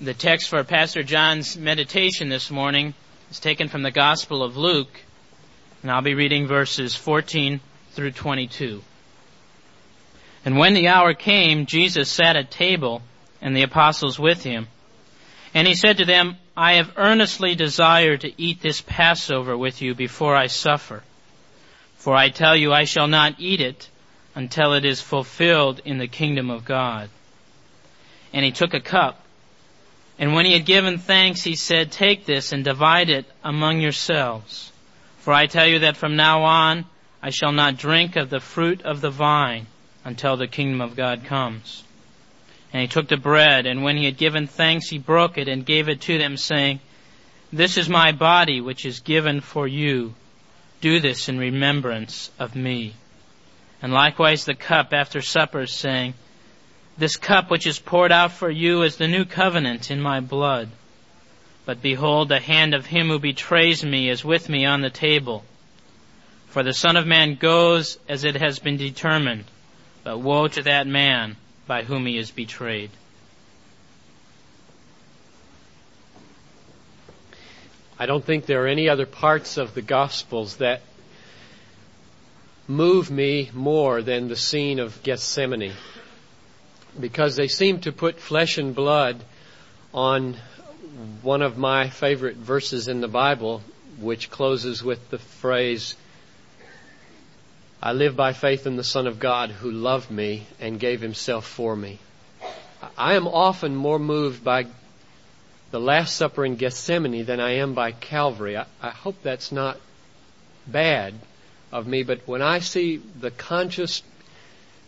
The text for Pastor John's meditation this morning is taken from the Gospel of Luke, and I'll be reading verses 14 through 22. And when the hour came, Jesus sat at table, and the apostles with him. And he said to them, I have earnestly desired to eat this Passover with you before I suffer. For I tell you, I shall not eat it until it is fulfilled in the kingdom of God. And he took a cup, and when he had given thanks, he said, Take this and divide it among yourselves. For I tell you that from now on I shall not drink of the fruit of the vine until the kingdom of God comes. And he took the bread, and when he had given thanks, he broke it and gave it to them, saying, This is my body, which is given for you. Do this in remembrance of me. And likewise the cup after supper, saying, This cup which is poured out for you is the new covenant in my blood. But behold, the hand of him who betrays me is with me on the table. For the Son of Man goes as it has been determined, but woe to that man by whom he is betrayed. I don't think there are any other parts of the Gospels that move me more than the scene of Gethsemane because they seem to put flesh and blood on one of my favorite verses in the Bible, which closes with the phrase, I live by faith in the Son of God who loved me and gave himself for me. I am often more moved by the Last Supper in Gethsemane than I am by Calvary. I, I hope that's not bad of me, but when I see the conscious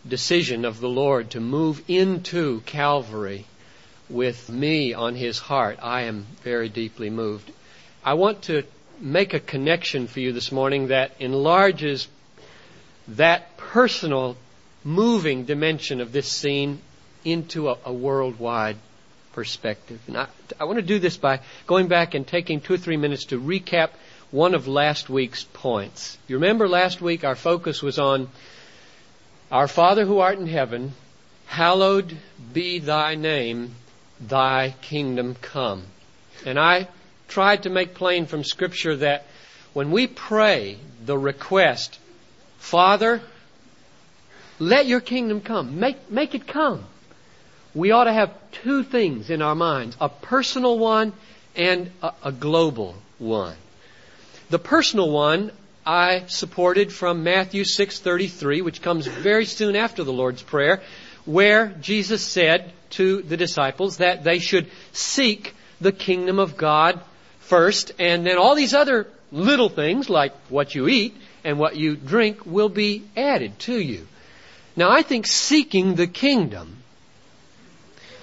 decision of the Lord to move into Calvary with me on his heart, I am very deeply moved. I want to make a connection for you this morning that enlarges that personal, moving dimension of this scene into a, a worldwide perspective. And I, I want to do this by going back and taking two or three minutes to recap one of last week's points. You remember last week our focus was on our Father who art in heaven, hallowed be thy name, thy kingdom come. And I tried to make plain from Scripture that when we pray the request, Father, let your kingdom come. Make, make it come. We ought to have two things in our minds, a personal one and a, a global one. The personal one I supported from Matthew 6:33, which comes very soon after the Lord's Prayer, where Jesus said to the disciples that they should seek the kingdom of God first, and then all these other little things like what you eat and what you drink will be added to you. Now I think seeking the kingdom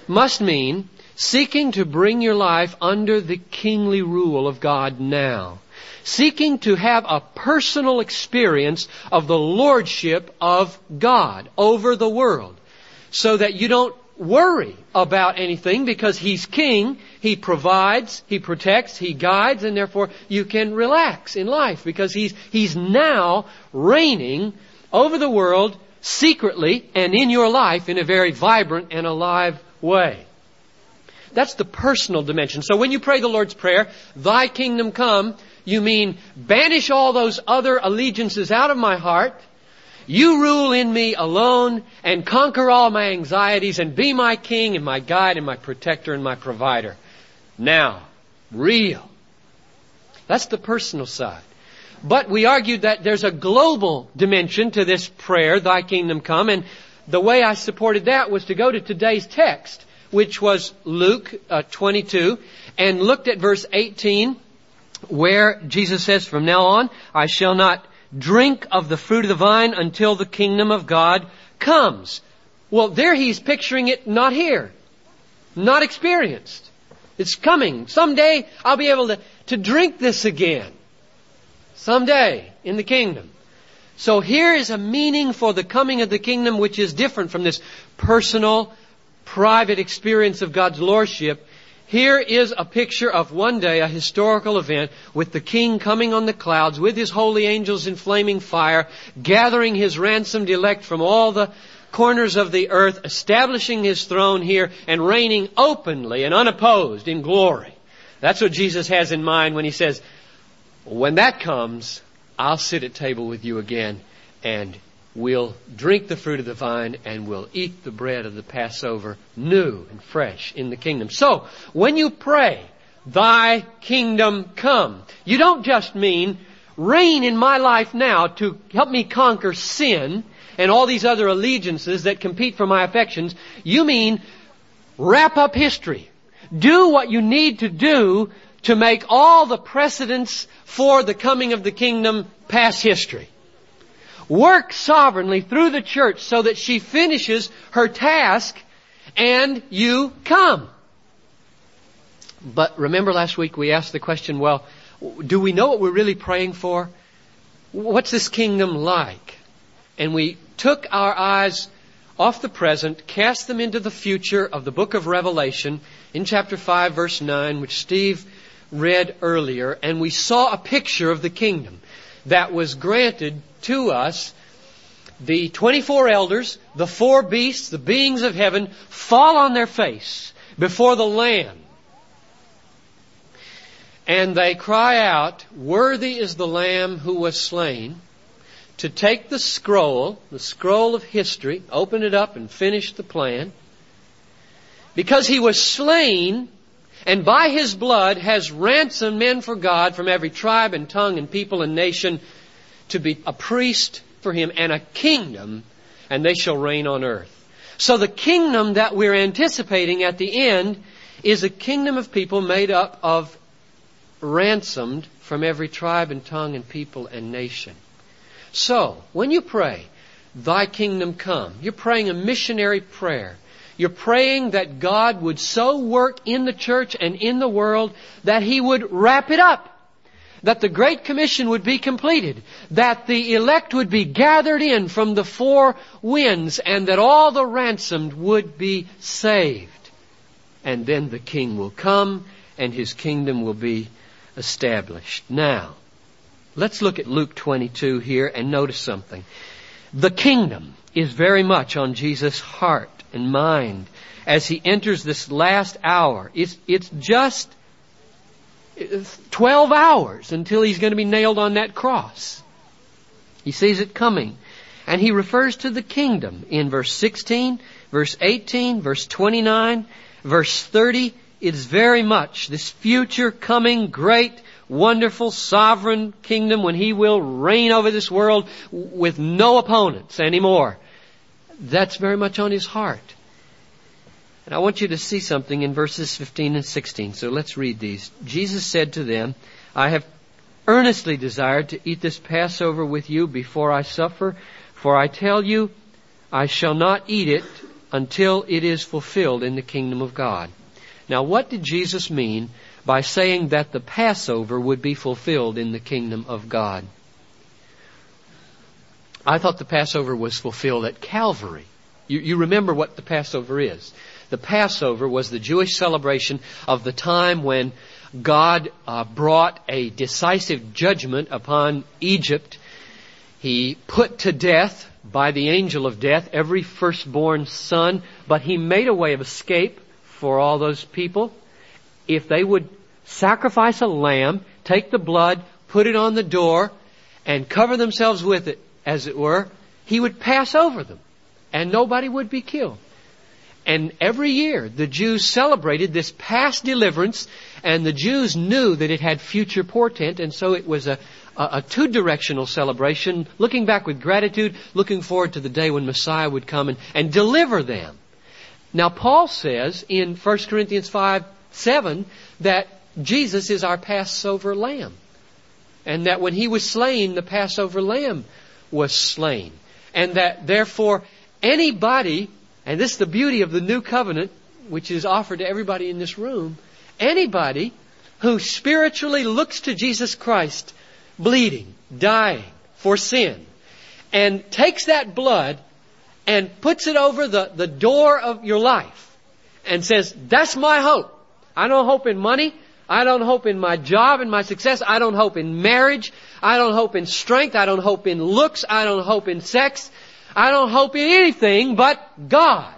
must mean seeking to bring your life under the kingly rule of God now. Seeking to have a personal experience of the lordship of God over the world. So that you don't worry about anything because He's King, He provides, He protects, He guides, and therefore you can relax in life because He's, He's now reigning over the world secretly and in your life in a very vibrant and alive way. That's the personal dimension. So when you pray the Lord's Prayer, Thy kingdom come, you mean banish all those other allegiances out of my heart you rule in me alone and conquer all my anxieties and be my king and my guide and my protector and my provider. Now, real. That's the personal side. But we argued that there's a global dimension to this prayer, thy kingdom come, and the way I supported that was to go to today's text, which was Luke uh, 22, and looked at verse 18, where Jesus says, from now on, I shall not drink of the fruit of the vine until the kingdom of God comes. Well, there he's picturing it not here, not experienced. It's coming. Someday I'll be able to, to drink this again. Someday in the kingdom. So here is a meaning for the coming of the kingdom which is different from this personal, private experience of God's lordship here is a picture of one day, a historical event, with the king coming on the clouds with his holy angels in flaming fire, gathering his ransomed elect from all the corners of the earth, establishing his throne here and reigning openly and unopposed in glory. That's what Jesus has in mind when he says, when that comes, I'll sit at table with you again and we'll drink the fruit of the vine and we'll eat the bread of the Passover new and fresh in the kingdom. So, when you pray, thy kingdom come, you don't just mean reign in my life now to help me conquer sin and all these other allegiances that compete for my affections. You mean wrap up history. Do what you need to do to make all the precedents for the coming of the kingdom past history. Work sovereignly through the church so that she finishes her task and you come. But remember last week we asked the question, well, do we know what we're really praying for? What's this kingdom like? And we took our eyes off the present, cast them into the future of the book of Revelation in chapter 5 verse 9, which Steve read earlier, and we saw a picture of the kingdom that was granted to us. The 24 elders, the four beasts, the beings of heaven fall on their face before the Lamb and they cry out, Worthy is the Lamb who was slain to take the scroll, the scroll of history, open it up and finish the plan. Because he was slain and by his blood has ransomed men for God from every tribe and tongue and people and nation to be a priest for him and a kingdom and they shall reign on earth. So the kingdom that we're anticipating at the end is a kingdom of people made up of ransomed from every tribe and tongue and people and nation. So, when you pray, Thy kingdom come, you're praying a missionary prayer. You're praying that God would so work in the church and in the world that He would wrap it up. That the Great Commission would be completed. That the elect would be gathered in from the four winds and that all the ransomed would be saved. And then the King will come and His kingdom will be established. Now, let's look at Luke 22 here and notice something. The kingdom is very much on Jesus' heart and mind as he enters this last hour. It's, it's just 12 hours until he's going to be nailed on that cross. He sees it coming. And he refers to the kingdom in verse 16, verse 18, verse 29, verse 30, It's very much this future coming great wonderful sovereign kingdom when he will reign over this world with no opponents anymore. That's very much on his heart. And I want you to see something in verses 15 and 16. So let's read these. Jesus said to them, I have earnestly desired to eat this Passover with you before I suffer, for I tell you, I shall not eat it until it is fulfilled in the kingdom of God. Now, what did Jesus mean by saying that the Passover would be fulfilled in the kingdom of God? I thought the Passover was fulfilled at Calvary. You, you, remember what the Passover is. The Passover was the Jewish celebration of the time when God uh, brought a decisive judgment upon Egypt. He put to death by the angel of death every firstborn son, but he made a way of escape for all those people if they would sacrifice a lamb, take the blood, put it on the door, and cover themselves with it, as it were, he would pass over them, and nobody would be killed. And every year, the Jews celebrated this past deliverance, and the Jews knew that it had future portent, and so it was a, a, a two-directional celebration, looking back with gratitude, looking forward to the day when Messiah would come and, and deliver them. Now, Paul says in 1 Corinthians 5 7 that Jesus is our Passover lamb. And that when he was slain, the Passover lamb was slain. And that therefore anybody, and this is the beauty of the new covenant, which is offered to everybody in this room, anybody who spiritually looks to Jesus Christ bleeding, dying for sin, and takes that blood and puts it over the, the door of your life and says, that's my hope. I don't hope in money. I don't hope in my job and my success. I don't hope in marriage. I don't hope in strength. I don't hope in looks. I don't hope in sex. I don't hope in anything but God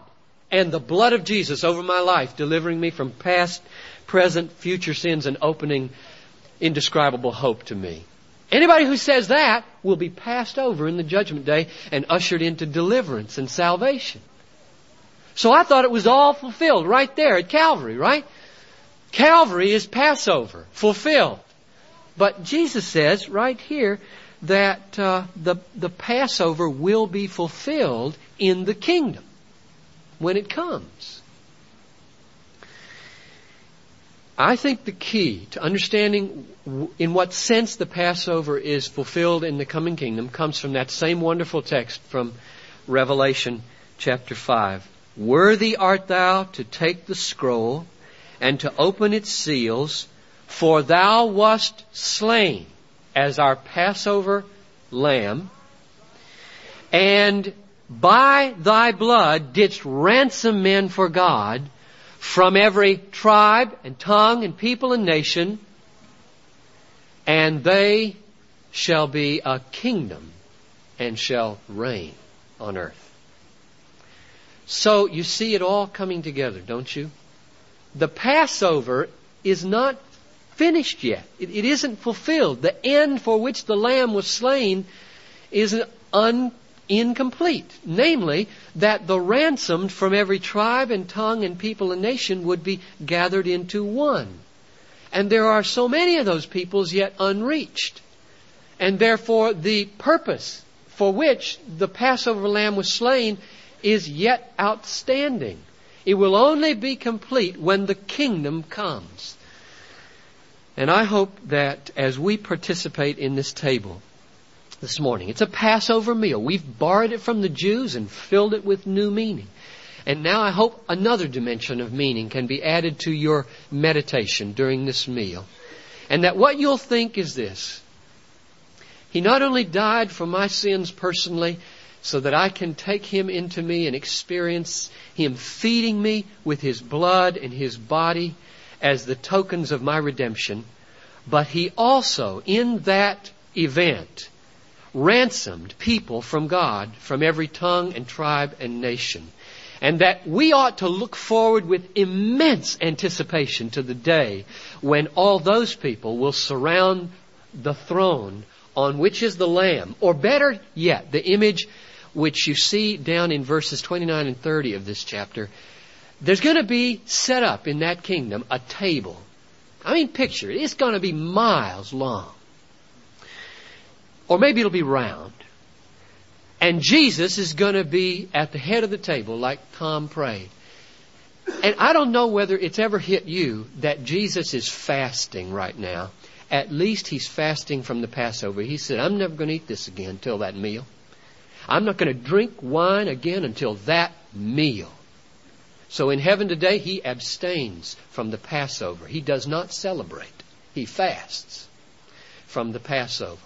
and the blood of Jesus over my life, delivering me from past, present, future sins and opening indescribable hope to me. Anybody who says that will be passed over in the judgment day and ushered into deliverance and salvation. So I thought it was all fulfilled right there at Calvary, right? Calvary is Passover, fulfilled. But Jesus says right here that uh, the, the Passover will be fulfilled in the kingdom when it comes. I think the key to understanding in what sense the Passover is fulfilled in the coming kingdom comes from that same wonderful text from Revelation chapter 5. Worthy art thou to take the scroll and to open its seals, for thou wast slain as our Passover lamb, and by thy blood didst ransom men for God from every tribe and tongue and people and nation, and they shall be a kingdom and shall reign on earth. So you see it all coming together, don't you? The Passover is not finished yet. It, it isn't fulfilled. The end for which the Lamb was slain is un, incomplete. Namely, that the ransomed from every tribe and tongue and people and nation would be gathered into one. And there are so many of those peoples yet unreached. And therefore, the purpose for which the Passover lamb was slain is yet outstanding. It will only be complete when the kingdom comes. And I hope that as we participate in this table this morning, it's a Passover meal. We've borrowed it from the Jews and filled it with new meaning. And now I hope another dimension of meaning can be added to your meditation during this meal. And that what you'll think is this. He not only died for my sins personally, so that I can take Him into me and experience Him feeding me with His blood and His body as the tokens of my redemption. But He also, in that event, ransomed people from God from every tongue and tribe and nation. And that we ought to look forward with immense anticipation to the day when all those people will surround the throne on which is the Lamb, or better yet, the image which you see down in verses 29 and 30 of this chapter, there's going to be set up in that kingdom a table. I mean, picture it. It's going to be miles long. Or maybe it'll be round. And Jesus is going to be at the head of the table like Tom prayed. And I don't know whether it's ever hit you that Jesus is fasting right now. At least he's fasting from the Passover. He said, I'm never going to eat this again until that meal. I'm not going to drink wine again until that meal. So in heaven today, he abstains from the Passover. He does not celebrate. He fasts from the Passover.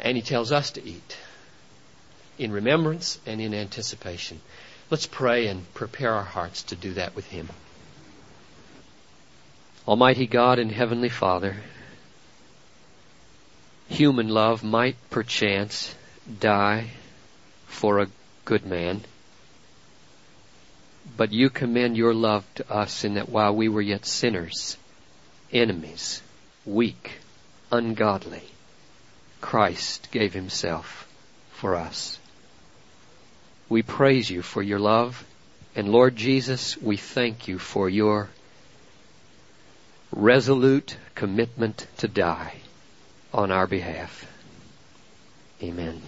And he tells us to eat in remembrance and in anticipation. Let's pray and prepare our hearts to do that with him. Almighty God and Heavenly Father, human love might perchance die for a good man. But you commend your love to us in that while we were yet sinners, enemies, weak, ungodly, Christ gave himself for us. We praise you for your love, and Lord Jesus, we thank you for your resolute commitment to die on our behalf. Amen.